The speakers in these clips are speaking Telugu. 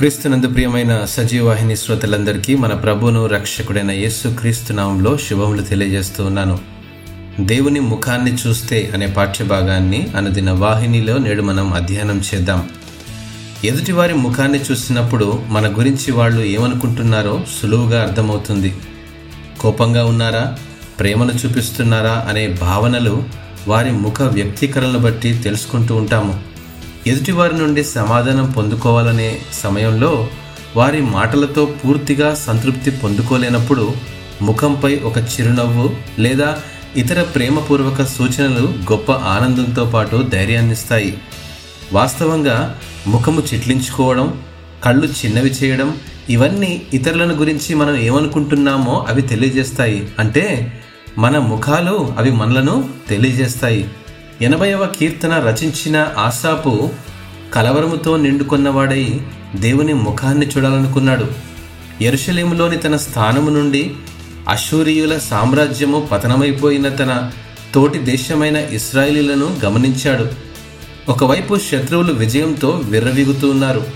క్రీస్తునందు ప్రియమైన సజీవాహిని శ్రోతలందరికీ మన ప్రభును రక్షకుడైన యేసు క్రీస్తు నామంలో శుభములు తెలియజేస్తూ ఉన్నాను. దేవుని ముఖాన్ని చూస్తే అనే పాఠ్యభాగాన్ని అనుదిన వాహినిలో నేడు మనం అధ్యయనం చేద్దాం. ఎదుటివారి ముఖాన్ని చూసినప్పుడు మన గురించి వాళ్ళు ఏమనుకుంటున్నారో సులువుగా అర్థమవుతుంది. కోపంగా ఉన్నారా? ప్రేమను చూపిస్తున్నారా? అనే భావనలు వారి ముఖ వ్యక్తీకరణలు బట్టి తెలుసుకుంటూ ఉంటాము. ఎదుటివారి నుండి సమాధానం పొందుకోవాలనే సమయంలో వారి మాటలతో పూర్తిగా సంతృప్తి పొందుకోలేనప్పుడు ముఖంపై ఒక చిరునవ్వు లేదా ఇతర ప్రేమపూర్వక సూచనలు గొప్ప ఆనందంతో పాటు ధైర్యాన్నిస్తాయి. వాస్తవంగా ముఖము చిట్లించుకోవడం కళ్ళు చిన్నవి చేయడం ఇవన్నీ ఇతరులను గురించి మనం ఏమనుకుంటున్నామో అవి తెలియజేస్తాయి. అంటే మన ముఖాలు అవి మనలను తెలియజేస్తాయి. ఎనభైవ కీర్తన రచించిన ఆసాపు కలవరముతో నిండుకున్నవాడై దేవుని ముఖాన్ని చూడాలనుకున్నాడు. ఎరుషలేములోని తన స్థానము నుండి అశూరియుల సామ్రాజ్యము పతనమైపోయిన తన తోటి దేశమైన ఇస్రాయిలీలను గమనించాడు. ఒకవైపు శత్రువులు విజయంతో విర్రవీగుతూ ఉన్నారు.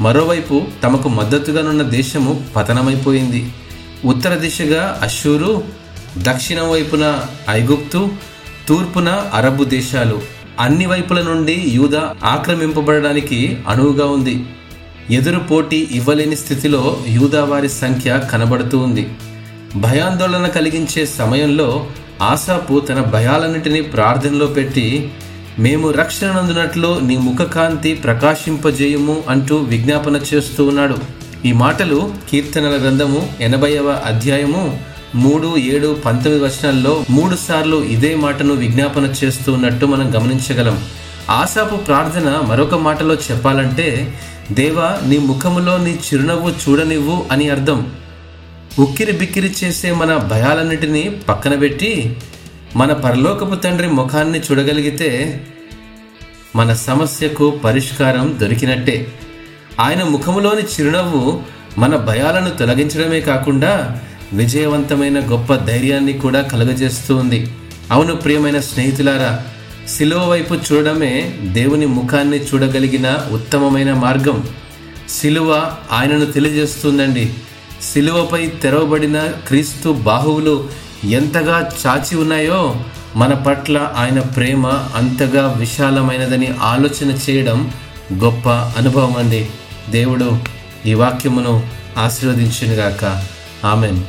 మరోవైపు తమకు మద్దతుగానున్న దేశము పతనమైపోయింది. ఉత్తర దిశగా అశూరు దక్షిణం వైపున ఐగుప్తు తూర్పున అరబు దేశాలు అన్ని వైపుల నుండి యూద ఆక్రమింపబడడానికి అనువుగా ఉంది. ఎదురు పోటీ ఇవ్వలేని స్థితిలో యూదా వారి సంఖ్య కనబడుతూ ఉంది. భయాందోళన కలిగించే సమయంలో ఆశాపు తన భయాలన్నిటినీ ప్రార్థనలో పెట్టి మేము రక్షణ నందునట్లు నీ ముఖకాంతి ప్రకాశింపజేయము అంటూ విజ్ఞాపన చేస్తూ ఉన్నాడు. ఈ మాటలు కీర్తనల గ్రంథము ఎనభైవ అధ్యాయము మూడు ఏడు పంతొమ్మిది వచనాల్లో మూడు సార్లు ఇదే మాటను విజ్ఞాపన చేస్తూ ఉన్నట్టు మనం గమనించగలం. ఆశాపు ప్రార్థన మరొక మాటలో చెప్పాలంటే దేవా నీ ముఖములో నీ చిరునవ్వు చూడనివ్వు అని అర్థం. ఉక్కిరి బిక్కిరి చేసే మన భయాలన్నిటినీ పక్కన పెట్టి మన పరలోకపు తండ్రి ముఖాన్ని చూడగలిగితే మన సమస్యకు పరిష్కారం దొరికినట్టే. ఆయన ముఖములోని చిరునవ్వు మన భయాలను తొలగించడమే కాకుండా విజయవంతమైన గొప్ప ధైర్యాన్ని కూడా కలుగజేస్తూ ఉంది. అవును ప్రియమైన స్నేహితులారా శిలువ వైపు చూడడమే దేవుని ముఖాన్ని చూడగలిగిన ఉత్తమమైన మార్గం. శిలువ ఆయనను తెలియజేస్తుందండి. శిలువపై తెరవబడిన క్రీస్తు బాహువులు ఎంతగా చాచి ఉన్నాయో మన పట్ల ఆయన ప్రేమ అంతగా విశాలమైనదని ఆలోచన చేయడం గొప్ప అనుభవం అండి. దేవుడు ఈ వాక్యమును ఆశీర్వదించునుగాక. ఆమెన్.